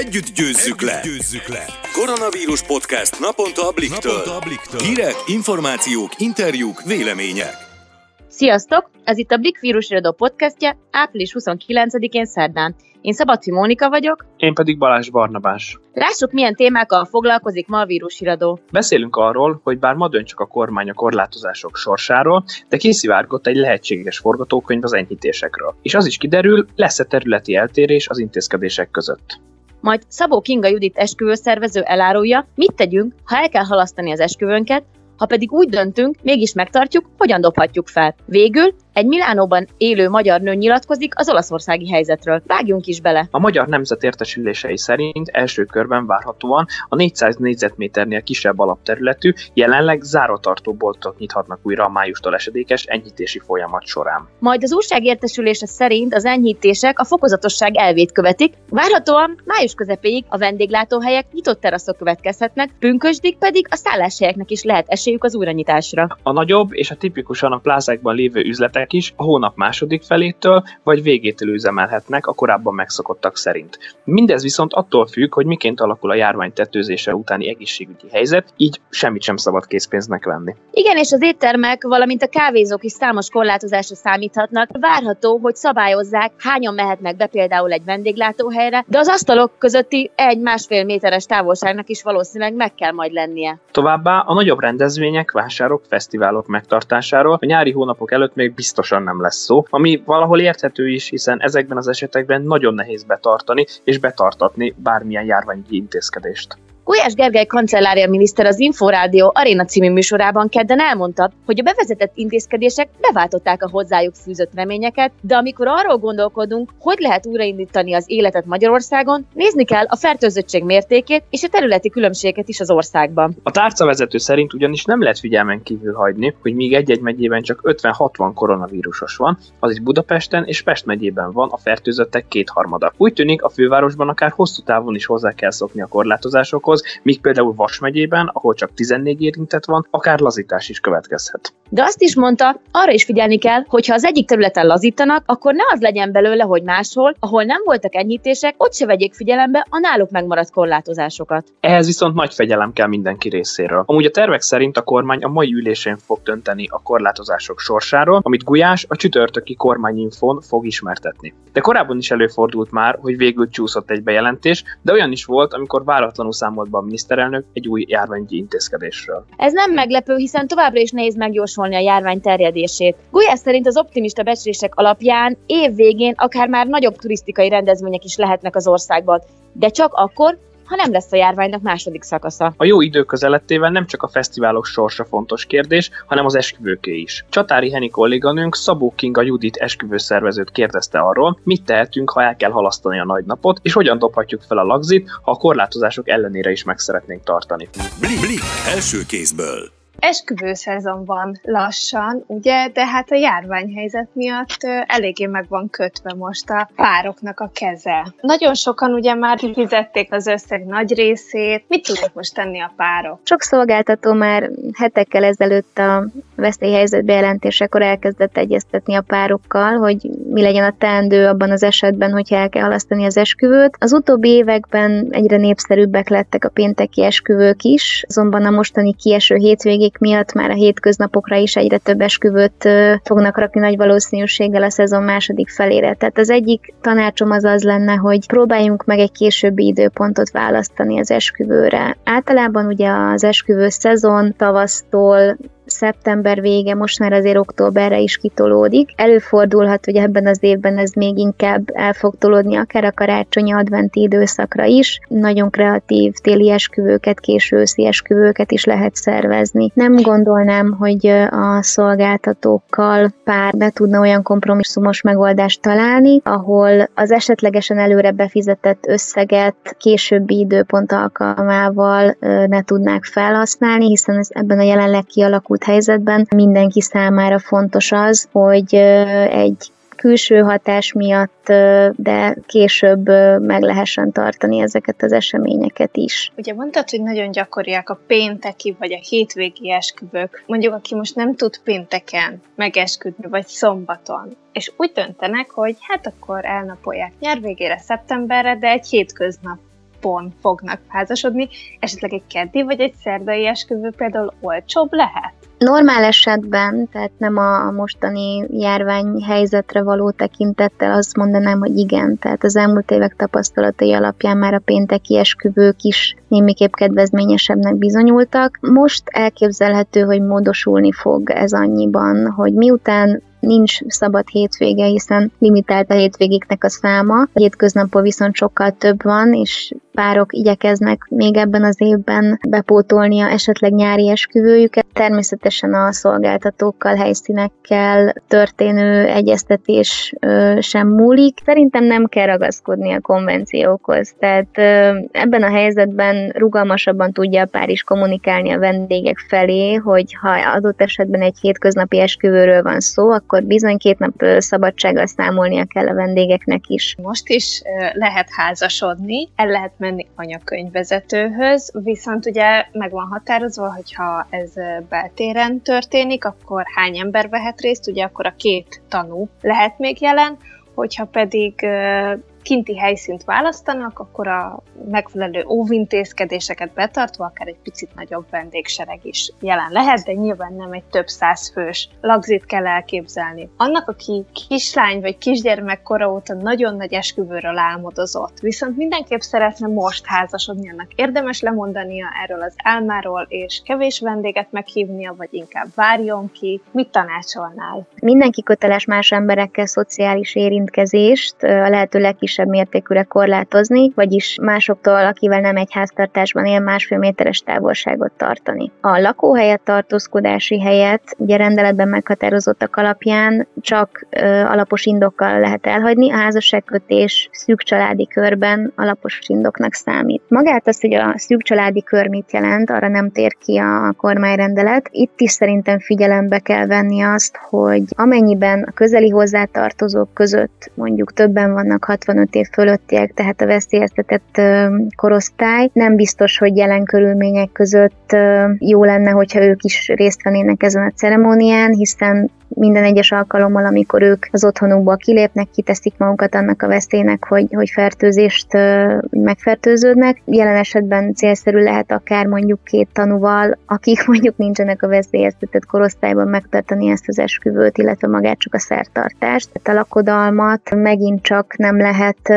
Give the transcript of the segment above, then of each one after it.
Együtt győzzük, Együtt le. győzzük le! Koronavírus podcast naponta a Bliktől. Naponta a Bliktől. Hírek, információk, interjúk, vélemények. Sziasztok! Ez itt a Blik Irodó podcastje április 29-én szerdán. Én Szabadfi Mónika vagyok. Én pedig Balázs Barnabás. Lássuk, milyen témákkal foglalkozik ma a vírusiradó. Beszélünk arról, hogy bár ma dönt csak a kormány a korlátozások sorsáról, de kiszivárgott egy lehetséges forgatókönyv az enyhítésekről. És az is kiderül, lesz-e területi eltérés az intézkedések között. Majd Szabó Kinga Judit esküvőszervező elárulja, mit tegyünk, ha el kell halasztani az esküvőnket, ha pedig úgy döntünk, mégis megtartjuk, hogyan dobhatjuk fel. Végül egy Milánóban élő magyar nő nyilatkozik az olaszországi helyzetről. Vágjunk is bele. A magyar nemzet értesülései szerint első körben várhatóan a 400 négyzetméternél kisebb alapterületű, jelenleg zárótartó boltot nyithatnak újra a májustól esedékes enyhítési folyamat során. Majd az újság értesülése szerint az enyhítések a fokozatosság elvét követik, várhatóan május közepéig a vendéglátóhelyek nyitott teraszok következhetnek, pünkösdig pedig a szálláshelyeknek is lehet esélyük az újranyitásra. A nagyobb és a tipikusan a plázákban lévő üzletek is a hónap második felétől vagy végétől üzemelhetnek a korábban megszokottak szerint. Mindez viszont attól függ, hogy miként alakul a járvány tetőzése utáni egészségügyi helyzet, így semmit sem szabad készpénznek venni. Igen, és az éttermek, valamint a kávézók is számos korlátozásra számíthatnak. Várható, hogy szabályozzák, hányan mehetnek be például egy vendéglátóhelyre, de az asztalok közötti egy-másfél méteres távolságnak is valószínűleg meg kell majd lennie. Továbbá a nagyobb rendezvények, vásárok, fesztiválok megtartásáról a nyári hónapok előtt még biztos biztosan nem lesz szó, ami valahol érthető is, hiszen ezekben az esetekben nagyon nehéz betartani és betartatni bármilyen járványi intézkedést. Gulyás Gergely kancellária miniszter az Inforádió Aréna című műsorában kedden elmondta, hogy a bevezetett intézkedések beváltották a hozzájuk fűzött reményeket, de amikor arról gondolkodunk, hogy lehet újraindítani az életet Magyarországon, nézni kell a fertőzöttség mértékét és a területi különbségeket is az országban. A tárcavezető szerint ugyanis nem lehet figyelmen kívül hagyni, hogy míg egy-egy megyében csak 50-60 koronavírusos van, az is Budapesten és Pest megyében van a fertőzöttek kétharmada. Úgy tűnik, a fővárosban akár hosszú távon is hozzá kell szokni a korlátozásokhoz, dolgokhoz, míg például Vas megyében, ahol csak 14 érintett van, akár lazítás is következhet. De azt is mondta, arra is figyelni kell, hogy ha az egyik területen lazítanak, akkor ne az legyen belőle, hogy máshol, ahol nem voltak enyhítések, ott se vegyék figyelembe a náluk megmaradt korlátozásokat. Ehhez viszont nagy fegyelem kell mindenki részéről. Amúgy a tervek szerint a kormány a mai ülésén fog dönteni a korlátozások sorsáról, amit Gulyás a csütörtöki kormányinfon fog ismertetni. De korábban is előfordult már, hogy végül csúszott egy bejelentés, de olyan is volt, amikor váratlanul számolt be a miniszterelnök egy új járványi intézkedésről. Ez nem meglepő, hiszen továbbra is nehéz megjósolni a járvány terjedését. Gulyás szerint az optimista becslések alapján év végén akár már nagyobb turisztikai rendezvények is lehetnek az országban, de csak akkor, ha nem lesz a járványnak második szakasza. A jó idő közelettével nem csak a fesztiválok sorsa fontos kérdés, hanem az esküvőké is. Csatári Heni kolléganőnk Szabó Kinga Judit esküvőszervezőt kérdezte arról, mit tehetünk, ha el kell halasztani a nagy napot, és hogyan dobhatjuk fel a lagzit, ha a korlátozások ellenére is meg szeretnénk tartani. Blik, blik, első kézből esküvőszezon van lassan, ugye, de hát a járványhelyzet miatt eléggé meg van kötve most a pároknak a keze. Nagyon sokan ugye már kifizették az összeg nagy részét. Mit tudnak most tenni a párok? Sok szolgáltató már hetekkel ezelőtt a veszélyhelyzet bejelentésekor elkezdett egyeztetni a párokkal, hogy mi legyen a teendő abban az esetben, hogyha el kell halasztani az esküvőt. Az utóbbi években egyre népszerűbbek lettek a pénteki esküvők is, azonban a mostani kieső hétvégék környék miatt már a hétköznapokra is egyre több esküvőt fognak rakni nagy valószínűséggel a szezon második felére. Tehát az egyik tanácsom az az lenne, hogy próbáljunk meg egy későbbi időpontot választani az esküvőre. Általában ugye az esküvő szezon tavasztól szeptember vége, most már azért októberre is kitolódik. Előfordulhat, hogy ebben az évben ez még inkább el fog tolódni, akár a karácsonyi adventi időszakra is. Nagyon kreatív téli esküvőket, késő őszi esküvőket is lehet szervezni. Nem gondolnám, hogy a szolgáltatókkal pár be tudna olyan kompromisszumos megoldást találni, ahol az esetlegesen előre befizetett összeget későbbi időpont alkalmával ne tudnák felhasználni, hiszen ez ebben a jelenleg kialakult helyzetben mindenki számára fontos az, hogy egy külső hatás miatt, de később meg lehessen tartani ezeket az eseményeket is. Ugye mondtad, hogy nagyon gyakoriak a pénteki vagy a hétvégi esküvők. Mondjuk, aki most nem tud pénteken megesküdni, vagy szombaton, és úgy döntenek, hogy hát akkor elnapolják nyár végére, szeptemberre, de egy hétköznap napon fognak házasodni, esetleg egy keddi vagy egy szerdai esküvő például olcsóbb lehet? Normál esetben, tehát nem a mostani járványhelyzetre való tekintettel azt mondanám, hogy igen, tehát az elmúlt évek tapasztalatai alapján már a pénteki esküvők is némiképp kedvezményesebbnek bizonyultak. Most elképzelhető, hogy módosulni fog ez annyiban, hogy miután nincs szabad hétvége, hiszen limitált a hétvégéknek a száma. A hétköznapon viszont sokkal több van, és párok igyekeznek még ebben az évben bepótolni a esetleg nyári esküvőjüket. Természetesen a szolgáltatókkal, helyszínekkel történő egyeztetés sem múlik. Szerintem nem kell ragaszkodni a konvenciókhoz. Tehát ebben a helyzetben rugalmasabban tudja a pár is kommunikálni a vendégek felé, hogy ha adott esetben egy hétköznapi esküvőről van szó, akkor bizony két nap szabadsággal számolnia kell a vendégeknek is. Most is lehet házasodni, el lehet menni anyakönyvvezetőhöz, viszont ugye meg van határozva, hogyha ez beltéren történik, akkor hány ember vehet részt, ugye akkor a két tanú lehet még jelen, hogyha pedig kinti helyszínt választanak, akkor a megfelelő óvintézkedéseket betartva akár egy picit nagyobb vendégsereg is jelen lehet, de nyilván nem egy több száz fős lagzit kell elképzelni. Annak, aki kislány vagy kisgyermek kora óta nagyon nagy esküvőről álmodozott, viszont mindenképp szeretne most házasodni, annak érdemes lemondania erről az álmáról, és kevés vendéget meghívnia, vagy inkább várjon ki. Mit tanácsolnál? Mindenki köteles más emberekkel szociális érintkezést, a lehető legkisebb kisebb mértékűre korlátozni, vagyis másoktól, akivel nem egy háztartásban él, másfél méteres távolságot tartani. A lakóhelyet tartózkodási helyet ugye rendeletben meghatározottak alapján csak ö, alapos indokkal lehet elhagyni, a házasságkötés szűk családi körben alapos indoknak számít. Magát az, hogy a szűk családi kör mit jelent, arra nem tér ki a kormányrendelet. Itt is szerintem figyelembe kell venni azt, hogy amennyiben a közeli hozzátartozók között mondjuk többen vannak 65 65 év fölöttiek, tehát a veszélyeztetett korosztály. Nem biztos, hogy jelen körülmények között jó lenne, hogyha ők is részt vennének ezen a ceremónián, hiszen minden egyes alkalommal, amikor ők az otthonukból kilépnek, kiteszik magukat annak a veszélynek, hogy, hogy fertőzést megfertőződnek. Jelen esetben célszerű lehet akár mondjuk két tanúval, akik mondjuk nincsenek a veszélyeztetett korosztályban megtartani ezt az esküvőt, illetve magát csak a szertartást. Tehát a lakodalmat megint csak nem lehet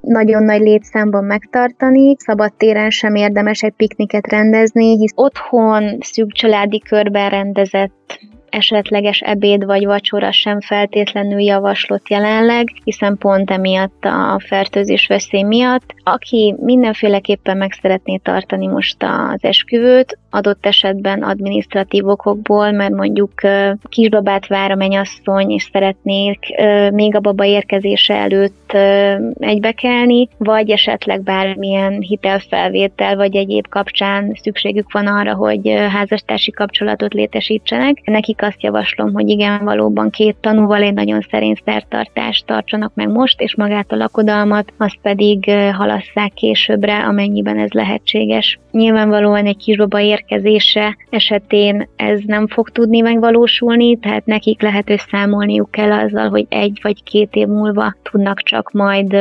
nagyon nagy létszámban megtartani, szabad téren sem érdemes egy pikniket rendezni, hisz otthon szűk családi körben rendezett esetleges ebéd vagy vacsora sem feltétlenül javaslott jelenleg, hiszen pont emiatt a fertőzés veszély miatt. Aki mindenféleképpen meg szeretné tartani most az esküvőt, adott esetben administratív okokból, mert mondjuk kisbabát vár a menyasszony, és szeretnék még a baba érkezése előtt egybekelni, vagy esetleg bármilyen hitelfelvétel, vagy egyéb kapcsán szükségük van arra, hogy házastársi kapcsolatot létesítsenek. Nekik azt javaslom, hogy igen, valóban két tanúval egy nagyon szerény szertartást tartsanak meg most, és magát a lakodalmat, azt pedig halasszák későbbre, amennyiben ez lehetséges. Nyilvánvalóan egy kisbaba érkezése esetén ez nem fog tudni megvalósulni, tehát nekik lehet, hogy számolniuk kell azzal, hogy egy vagy két év múlva tudnak csak majd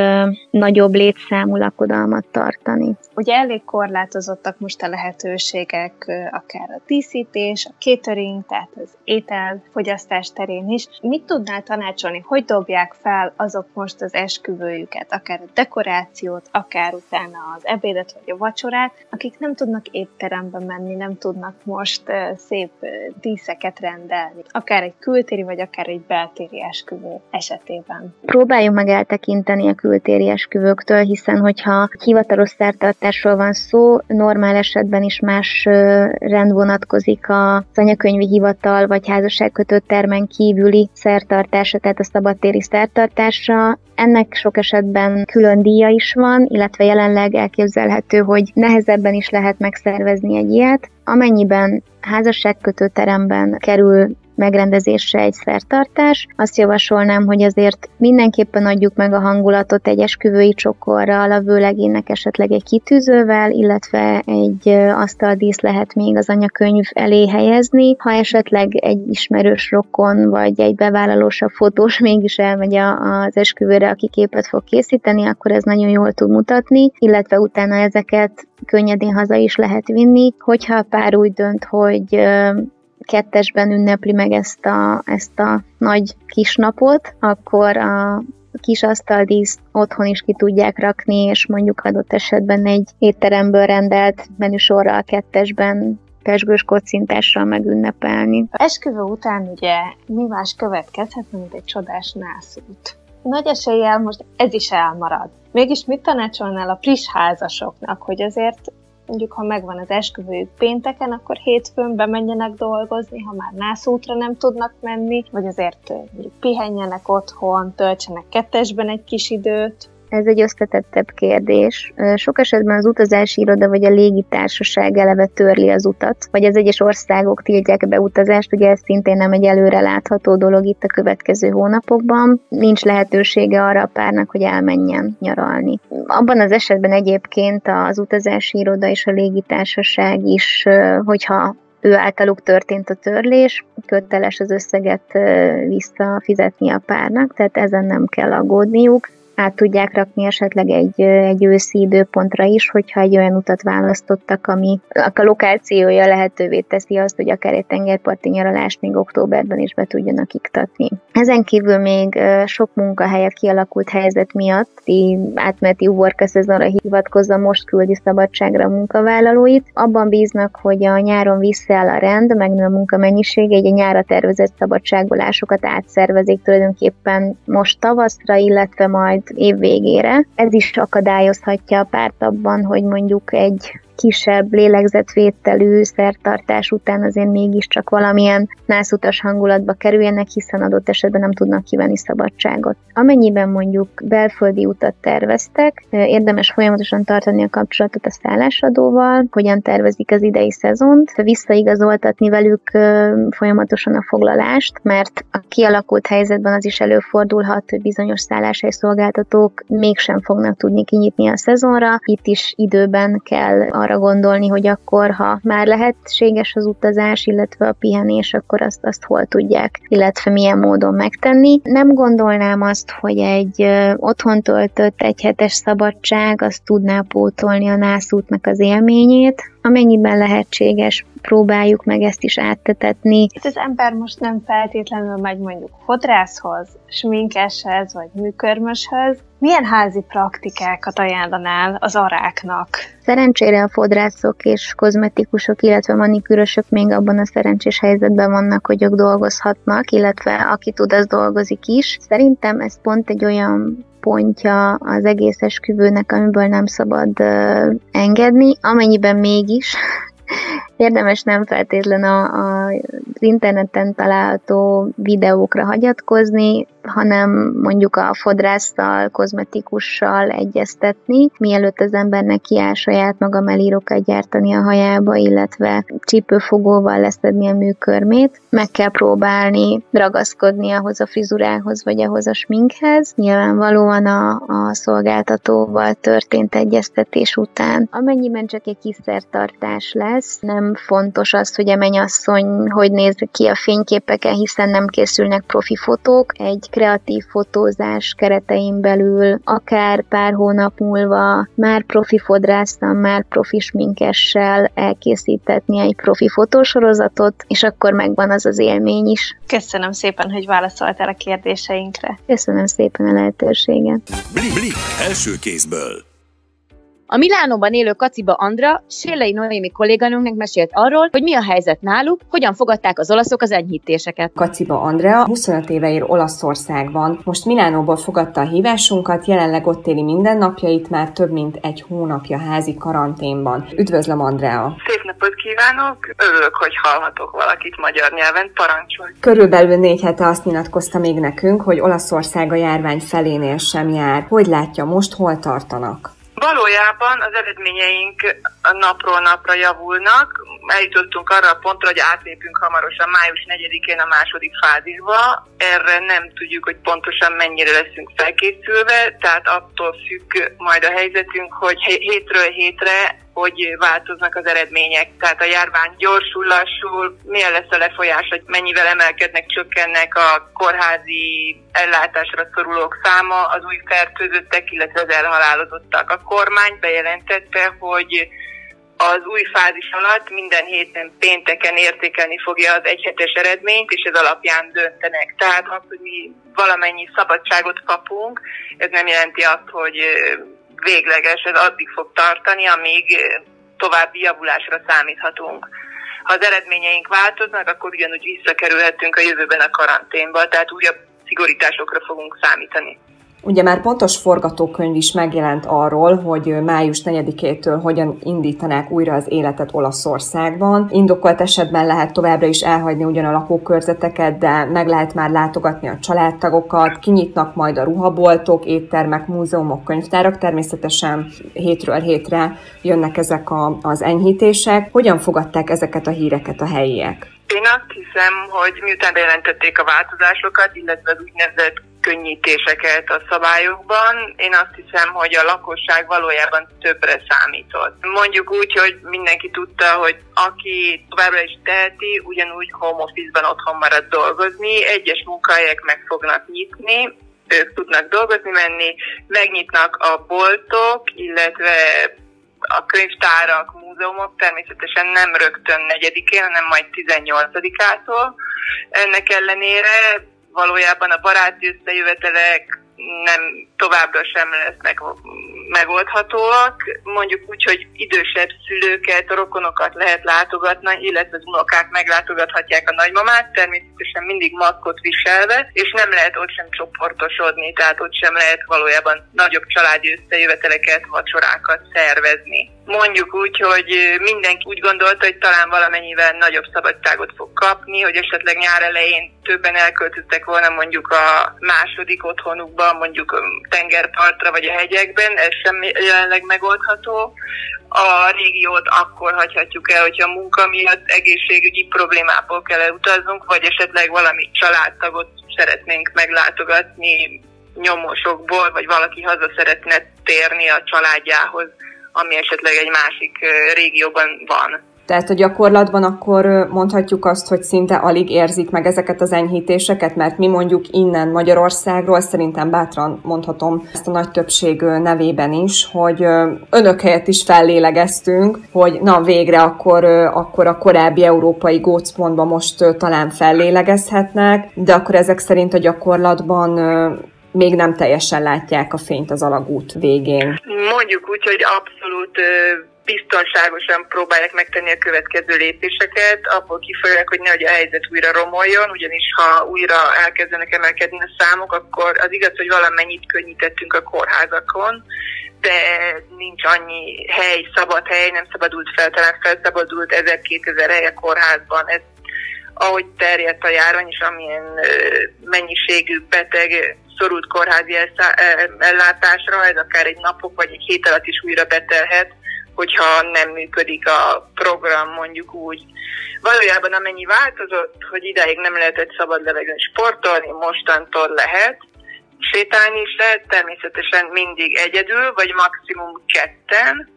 nagyobb létszámú lakodalmat tartani. Ugye elég korlátozottak most a lehetőségek, akár a díszítés, a catering, tehát az ételfogyasztás terén is. Mit tudnál tanácsolni, hogy dobják fel azok most az esküvőjüket, akár a dekorációt, akár utána az ebédet vagy a vacsorát, akik nem tudnak étterembe menni, nem tudnak most szép díszeket rendelni, akár egy kültéri vagy akár egy beltéri esküvő esetében. Próbáljunk meg eltekinteni a kültéri esküvőktől, hiszen hogyha hivatalos szertartásról van szó, normál esetben is más rend vonatkozik a anyakönyvi hivatal vagy házasságkötő termen kívüli szertartása, tehát a szabadtéri szertartásra. Ennek sok esetben külön díja is van, illetve jelenleg elképzelhető, hogy nehezebben is lehet megszervezni egy ilyet. Amennyiben házasságkötő teremben kerül megrendezésre egy szertartás. Azt javasolnám, hogy azért mindenképpen adjuk meg a hangulatot egy esküvői csokorral, a vőlegének esetleg egy kitűzővel, illetve egy asztaldísz lehet még az anyakönyv elé helyezni. Ha esetleg egy ismerős rokon vagy egy bevállalósabb fotós mégis elmegy az esküvőre, aki képet fog készíteni, akkor ez nagyon jól tud mutatni, illetve utána ezeket könnyedén haza is lehet vinni. Hogyha a pár úgy dönt, hogy kettesben ünnepli meg ezt a, ezt a nagy kisnapot, akkor a kis asztaldísz otthon is ki tudják rakni, és mondjuk adott esetben egy étteremből rendelt menüsorral kettesben pesgős kocintással megünnepelni. A esküvő után ugye mi más következhet, mint egy csodás nászút. Nagy eséllyel most ez is elmarad. Mégis mit tanácsolnál a friss házasoknak, hogy azért mondjuk ha megvan az esküvőjük pénteken, akkor hétfőn bemenjenek dolgozni, ha már nászútra nem tudnak menni, vagy azért mondjuk pihenjenek otthon, töltsenek kettesben egy kis időt. Ez egy összetettebb kérdés. Sok esetben az utazási iroda vagy a légitársaság eleve törli az utat, vagy az egyes országok tiltják be utazást, ugye ez szintén nem egy előre látható dolog itt a következő hónapokban. Nincs lehetősége arra a párnak, hogy elmenjen nyaralni. Abban az esetben egyébként az utazási iroda és a légitársaság is, hogyha ő általuk történt a törlés, köteles az összeget visszafizetni a párnak, tehát ezen nem kell aggódniuk át tudják rakni esetleg egy, egy őszi időpontra is, hogyha egy olyan utat választottak, ami a lokációja lehetővé teszi azt, hogy akár egy tengerparti nyaralást még októberben is be tudjanak iktatni. Ezen kívül még sok munkahelyet kialakult helyzet miatt átmeneti uborka szezonra hivatkozva most küldi szabadságra a munkavállalóit. Abban bíznak, hogy a nyáron visszaáll a rend, megnő a munkamennyisége, egy a nyára tervezett szabadságbolásokat átszervezik tulajdonképpen most tavaszra, illetve majd év végére. Ez is akadályozhatja a párt abban, hogy mondjuk egy kisebb lélegzetvételű szertartás után azért mégiscsak valamilyen nászutas hangulatba kerüljenek, hiszen adott esetben nem tudnak kivenni szabadságot. Amennyiben mondjuk belföldi utat terveztek, érdemes folyamatosan tartani a kapcsolatot a szállásadóval, hogyan tervezik az idei szezont, visszaigazoltatni velük folyamatosan a foglalást, mert a kialakult helyzetben az is előfordulhat, hogy bizonyos szálláshely szolgáltatók mégsem fognak tudni kinyitni a szezonra. Itt is időben kell arra gondolni, hogy akkor, ha már lehetséges az utazás, illetve a pihenés, akkor azt, azt hol tudják, illetve milyen módon megtenni. Nem gondolnám azt, hogy egy otthon töltött egy hetes szabadság azt tudná pótolni a nászútnak az élményét, amennyiben lehetséges, próbáljuk meg ezt is áttetetni. Itt az ember most nem feltétlenül megy mondjuk fodrászhoz, sminkeshez vagy műkörmöshöz. Milyen házi praktikákat ajánlanál az aráknak? Szerencsére a fodrászok és kozmetikusok, illetve manikűrösök még abban a szerencsés helyzetben vannak, hogy ők dolgozhatnak, illetve aki tud, az dolgozik is. Szerintem ez pont egy olyan pontja az egész esküvőnek, amiből nem szabad engedni, amennyiben mégis érdemes nem feltétlen a, a, az interneten található videókra hagyatkozni, hanem mondjuk a fodrásszal, kozmetikussal egyeztetni, mielőtt az ember neki áll saját maga melírokat gyártani a hajába, illetve csípőfogóval leszedni a műkörmét. Meg kell próbálni ragaszkodni ahhoz a frizurához, vagy ahhoz a sminkhez. Nyilvánvalóan a, a szolgáltatóval történt egyeztetés után. Amennyiben csak egy kis szertartás lesz, nem fontos az, hogy a mennyasszony hogy néz ki a fényképeken, hiszen nem készülnek profi fotók. Egy kreatív fotózás keretein belül, akár pár hónap múlva már profi fodrásztal, már profi sminkessel elkészítetni egy profi fotósorozatot, és akkor megvan az az élmény is. Köszönöm szépen, hogy válaszoltál a kérdéseinkre. Köszönöm szépen a lehetőséget. Blik, blik első kézből. A Milánóban élő Kaciba Andra, Sélei Noémi kolléganőnknek mesélt arról, hogy mi a helyzet náluk, hogyan fogadták az olaszok az enyhítéseket. Kaciba Andrea 25 éve ér Olaszországban. Most Milánóból fogadta a hívásunkat, jelenleg ott éli mindennapjait, már több mint egy hónapja házi karanténban. Üdvözlöm, Andrea! Szép napot kívánok! Örülök, hogy hallhatok valakit magyar nyelven, parancsolj! Körülbelül négy hete azt nyilatkozta még nekünk, hogy Olaszország a járvány felénél sem jár. Hogy látja most, hol tartanak? Valójában az eredményeink napról napra javulnak. eljutottunk arra a pontra, hogy átlépünk hamarosan május 4-én a második fázisba. Erre nem tudjuk, hogy pontosan mennyire leszünk felkészülve, tehát attól függ majd a helyzetünk, hogy hétről hétre hogy változnak az eredmények. Tehát a járvány gyorsul, lassul, milyen lesz a lefolyás, hogy mennyivel emelkednek, csökkennek a kórházi ellátásra szorulók száma, az új fertőzöttek, illetve az elhalálozottak. A kormány bejelentette, hogy az új fázis alatt minden héten pénteken értékelni fogja az egyhetes eredményt, és ez alapján döntenek. Tehát az, hogy mi valamennyi szabadságot kapunk, ez nem jelenti azt, hogy végleges, ez addig fog tartani, amíg további javulásra számíthatunk. Ha az eredményeink változnak, akkor ugyanúgy visszakerülhetünk a jövőben a karanténba, tehát újabb szigorításokra fogunk számítani. Ugye már pontos forgatókönyv is megjelent arról, hogy május 4-től hogyan indítanák újra az életet Olaszországban. Indokolt esetben lehet továbbra is elhagyni ugyan a lakókörzeteket, de meg lehet már látogatni a családtagokat, kinyitnak majd a ruhaboltok, éttermek, múzeumok, könyvtárak. Természetesen hétről hétre jönnek ezek a, az enyhítések. Hogyan fogadták ezeket a híreket a helyiek? Én azt hiszem, hogy miután bejelentették a változásokat, illetve az úgynevezett könnyítéseket a szabályokban. Én azt hiszem, hogy a lakosság valójában többre számított. Mondjuk úgy, hogy mindenki tudta, hogy aki továbbra is teheti, ugyanúgy home office-ban otthon marad dolgozni, egyes munkahelyek meg fognak nyitni, ők tudnak dolgozni menni, megnyitnak a boltok, illetve a könyvtárak, múzeumok természetesen nem rögtön negyedikén, hanem majd 18-ától. Ennek ellenére valójában a baráti összejövetelek nem továbbra sem lesznek megoldhatóak. Mondjuk úgy, hogy idősebb szülőket, rokonokat lehet látogatni, illetve az unokák meglátogathatják a nagymamát, természetesen mindig maszkot viselve, és nem lehet ott sem csoportosodni, tehát ott sem lehet valójában nagyobb családi összejöveteleket, vacsorákat szervezni. Mondjuk úgy, hogy mindenki úgy gondolta, hogy talán valamennyivel nagyobb szabadságot fog kapni, hogy esetleg nyár elején többen elköltöztek volna mondjuk a második otthonukba, mondjuk tengerpartra vagy a hegyekben, ez sem jelenleg megoldható. A régiót akkor hagyhatjuk el, hogyha munka miatt egészségügyi problémából kell elutaznunk, vagy esetleg valami családtagot szeretnénk meglátogatni nyomosokból, vagy valaki haza szeretne térni a családjához, ami esetleg egy másik régióban van. Tehát a gyakorlatban akkor mondhatjuk azt, hogy szinte alig érzik meg ezeket az enyhítéseket, mert mi mondjuk innen Magyarországról szerintem bátran mondhatom ezt a nagy többség nevében is, hogy önök helyett is fellélegeztünk, hogy na végre akkor, akkor a korábbi európai gócpontba most talán fellélegezhetnek, de akkor ezek szerint a gyakorlatban még nem teljesen látják a fényt az alagút végén. Mondjuk úgy, hogy abszolút biztonságosan próbálják megtenni a következő lépéseket, abból kifolyólag, hogy nehogy a helyzet újra romoljon, ugyanis ha újra elkezdenek emelkedni a számok, akkor az igaz, hogy valamennyit könnyítettünk a kórházakon, de nincs annyi hely, szabad hely, nem szabadult fel, talán felszabadult 1000-2000 hely a kórházban. Ez ahogy terjedt a járvány, és amilyen mennyiségű beteg szorult kórházi ellátásra, ez akár egy napok vagy egy hét alatt is újra betelhet, hogyha nem működik a program, mondjuk úgy. Valójában amennyi változott, hogy ideig nem lehetett szabad levegőn sportolni, mostantól lehet, sétálni is lehet, természetesen mindig egyedül, vagy maximum ketten.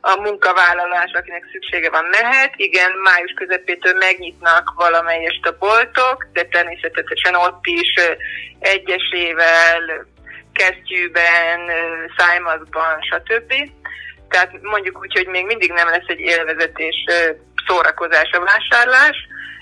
A munkavállalás, akinek szüksége van, mehet. Igen, május közepétől megnyitnak valamelyest a boltok, de természetesen ott is egyesével, kesztyűben, szájmazban, stb. Tehát mondjuk úgy, hogy még mindig nem lesz egy élvezetés szórakozás a vásárlás.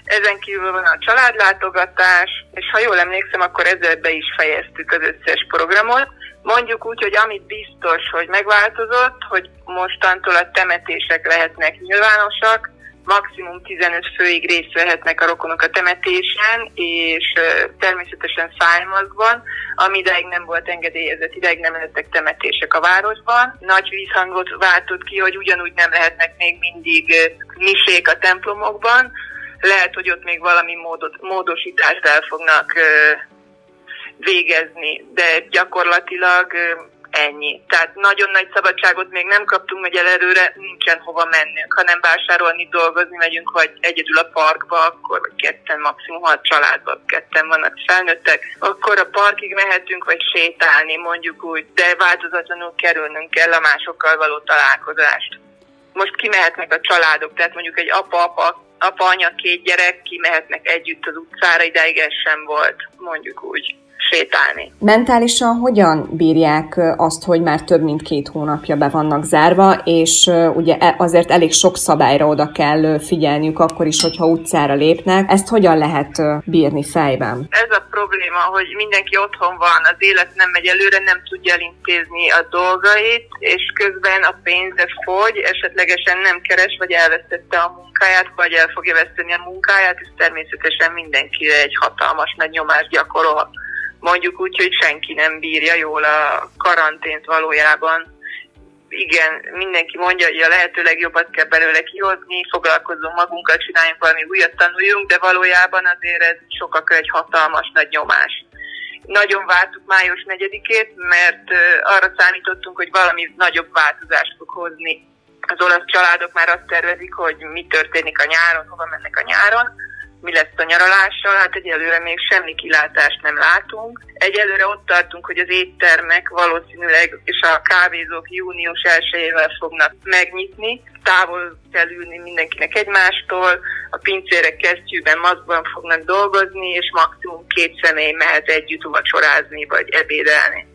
Ezen kívül van a családlátogatás, és ha jól emlékszem, akkor ezzel be is fejeztük az összes programot. Mondjuk úgy, hogy amit biztos, hogy megváltozott, hogy mostantól a temetések lehetnek nyilvánosak, maximum 15 főig részt vehetnek a rokonok a temetésen, és természetesen szájmazban, ami ideig nem volt engedélyezett, ideig nem lehettek temetések a városban. Nagy vízhangot váltott ki, hogy ugyanúgy nem lehetnek még mindig misék a templomokban, lehet, hogy ott még valami módot, módosítást el fognak végezni, de gyakorlatilag ennyi. Tehát nagyon nagy szabadságot még nem kaptunk, hogy előre nincsen hova mennünk, hanem vásárolni, dolgozni megyünk, vagy egyedül a parkba, akkor vagy ketten, maximum hat családban, ketten vannak felnőttek, akkor a parkig mehetünk, vagy sétálni, mondjuk úgy, de változatlanul kerülnünk kell a másokkal való találkozást. Most kimehetnek a családok, tehát mondjuk egy apa-apa apa, anya, két gyerek kimehetnek együtt az utcára, ideig ez sem volt, mondjuk úgy sétálni. Mentálisan hogyan bírják azt, hogy már több mint két hónapja be vannak zárva, és ugye e, azért elég sok szabályra oda kell figyelniük akkor is, hogyha utcára lépnek. Ezt hogyan lehet bírni fejben? Ez a probléma, hogy mindenki otthon van, az élet nem megy előre, nem tudja elintézni a dolgait, és közben a pénze fogy, esetlegesen nem keres, vagy elvesztette a munkáját, vagy el fogja veszteni a munkáját, és természetesen mindenkire egy hatalmas nagy nyomást gyakorol mondjuk úgy, hogy senki nem bírja jól a karantént valójában. Igen, mindenki mondja, hogy a lehető legjobbat kell belőle kihozni, foglalkozunk magunkkal, csináljunk valami újat, tanuljunk, de valójában azért ez sokakra egy hatalmas nagy nyomás. Nagyon vártuk május 4-ét, mert arra számítottunk, hogy valami nagyobb változást fog hozni. Az olasz családok már azt tervezik, hogy mi történik a nyáron, hova mennek a nyáron mi lesz a nyaralással, hát egyelőre még semmi kilátást nem látunk. Egyelőre ott tartunk, hogy az éttermek valószínűleg és a kávézók június 1 fognak megnyitni. Távol kell ülni mindenkinek egymástól, a pincérek kesztyűben, maszkban fognak dolgozni, és maximum két személy mehet együtt vacsorázni vagy ebédelni.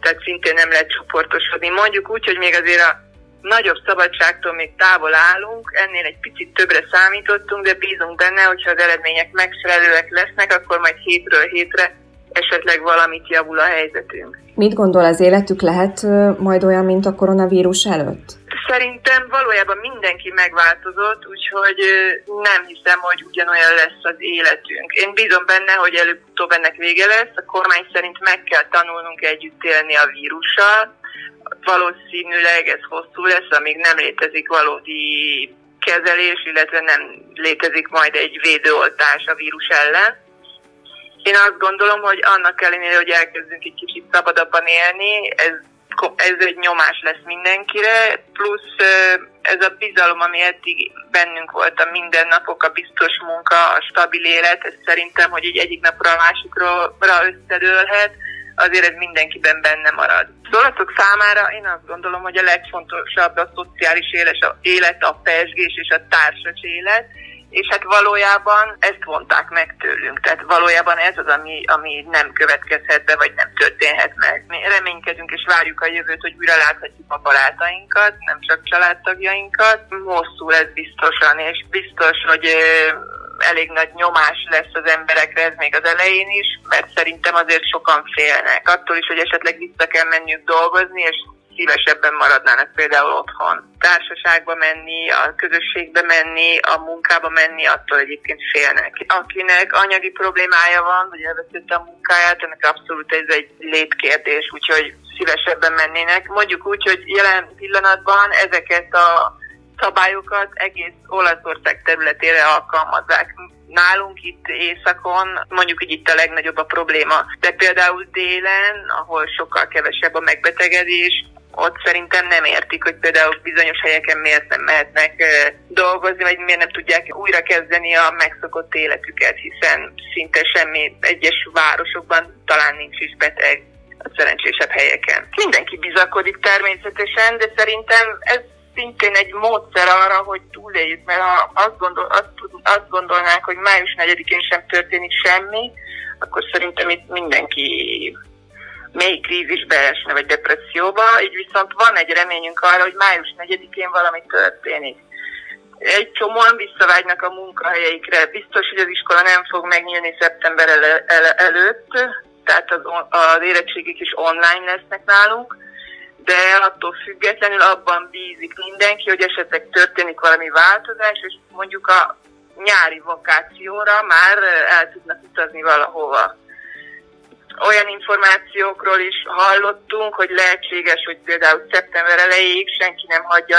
Tehát szintén nem lehet csoportosodni. Mondjuk úgy, hogy még azért a nagyobb szabadságtól még távol állunk, ennél egy picit többre számítottunk, de bízunk benne, hogyha az eredmények megfelelőek lesznek, akkor majd hétről hétre esetleg valamit javul a helyzetünk. Mit gondol az életük lehet majd olyan, mint a koronavírus előtt? Szerintem valójában mindenki megváltozott, úgyhogy nem hiszem, hogy ugyanolyan lesz az életünk. Én bízom benne, hogy előbb-utóbb ennek vége lesz. A kormány szerint meg kell tanulnunk együtt élni a vírussal, valószínűleg ez hosszú lesz, amíg nem létezik valódi kezelés, illetve nem létezik majd egy védőoltás a vírus ellen. Én azt gondolom, hogy annak ellenére, hogy elkezdünk egy kicsit szabadabban élni, ez, ez egy nyomás lesz mindenkire, plusz ez a bizalom, ami eddig bennünk volt a mindennapok, a biztos munka, a stabil élet, ez szerintem, hogy így egyik napra a másikra összedőlhet, azért ez mindenkiben benne marad. Szólatok számára én azt gondolom, hogy a legfontosabb a szociális élet, a pesgés és a társas élet, és hát valójában ezt vonták meg tőlünk. Tehát valójában ez az, ami, ami nem következhet be, vagy nem történhet meg. Mi reménykedünk és várjuk a jövőt, hogy újra láthatjuk a barátainkat, nem csak családtagjainkat. Hosszú lesz biztosan, és biztos, hogy elég nagy nyomás lesz az emberekre, ez még az elején is, mert szerintem azért sokan félnek. Attól is, hogy esetleg vissza kell menniük dolgozni, és szívesebben maradnának például otthon. Társaságba menni, a közösségbe menni, a munkába menni, attól egyébként félnek. Akinek anyagi problémája van, vagy elveszítette a munkáját, ennek abszolút ez egy létkérdés, úgyhogy szívesebben mennének. Mondjuk úgy, hogy jelen pillanatban ezeket a szabályokat egész Olaszország területére alkalmazzák. Nálunk itt északon, mondjuk így itt a legnagyobb a probléma, de például délen, ahol sokkal kevesebb a megbetegedés, ott szerintem nem értik, hogy például bizonyos helyeken miért nem mehetnek dolgozni, vagy miért nem tudják újra kezdeni a megszokott életüket, hiszen szinte semmi egyes városokban talán nincs is beteg a szerencsésebb helyeken. Mindenki bizakodik természetesen, de szerintem ez szintén egy módszer arra, hogy túléljük, mert ha azt, gondol, azt, azt gondolnák, hogy május 4-én sem történik semmi, akkor szerintem itt mindenki mély krízisbe esne, vagy depresszióba, így viszont van egy reményünk arra, hogy május 4-én valami történik. Egy csomóan visszavágynak a munkahelyeikre. Biztos, hogy az iskola nem fog megnyílni szeptember el- el- előtt, tehát az, az érettségik is online lesznek nálunk, de attól függetlenül abban bízik mindenki, hogy esetleg történik valami változás, és mondjuk a nyári vakációra már el tudnak utazni valahova. Olyan információkról is hallottunk, hogy lehetséges, hogy például szeptember elejéig senki nem hagyja,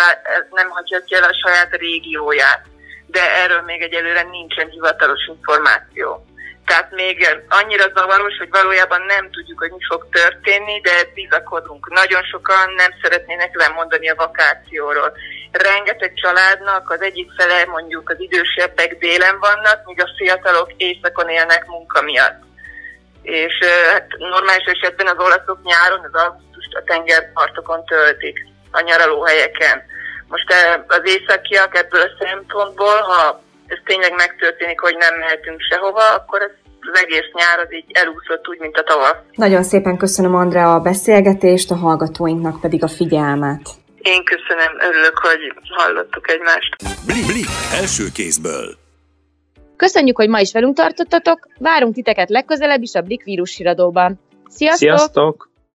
nem hagyja el a saját régióját, de erről még egyelőre nincsen hivatalos információ. Tehát még annyira zavaros, hogy valójában nem tudjuk, hogy mi fog történni, de bizakodunk. Nagyon sokan nem szeretnének lemondani a vakációról. Rengeteg családnak az egyik fele mondjuk az idősebbek délen vannak, míg a fiatalok éjszakon élnek munka miatt. És hát normális esetben az olaszok nyáron, az augusztust a tengerpartokon töltik, a nyaralóhelyeken. Most az északiak ebből a szempontból, ha ez tényleg megtörténik, hogy nem mehetünk sehova, akkor ez az egész nyár az így elúszott úgy, mint a tavasz. Nagyon szépen köszönöm Andrea a beszélgetést, a hallgatóinknak pedig a figyelmet. Én köszönöm, örülök, hogy hallottuk egymást. Blik, Blik első kézből. Köszönjük, hogy ma is velünk tartottatok, várunk titeket legközelebb is a Blik vírus híradóban. Sziasztok! Sziasztok!